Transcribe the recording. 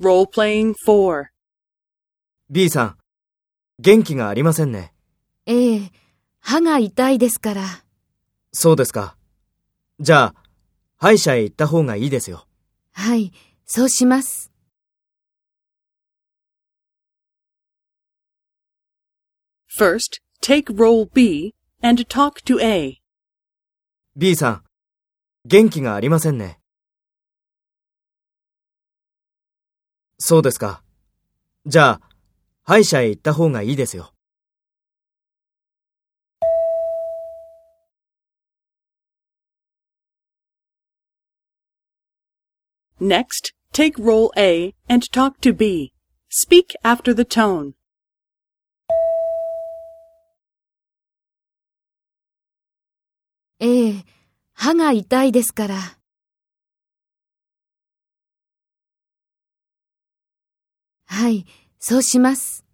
Role-playing 4. B さん、元気がありませんね。ええ、歯が痛いですから。そうですか。じゃあ、歯医者へ行った方がいいですよ。はい、そうします。First, take role B and talk to A. B さん、元気がありませんね。そうですか。じゃあ、歯医者へ行った方がいいですよ。Next, take role A and talk to B. Speak after the tone. ええ、歯が痛いですから。はい、そうします。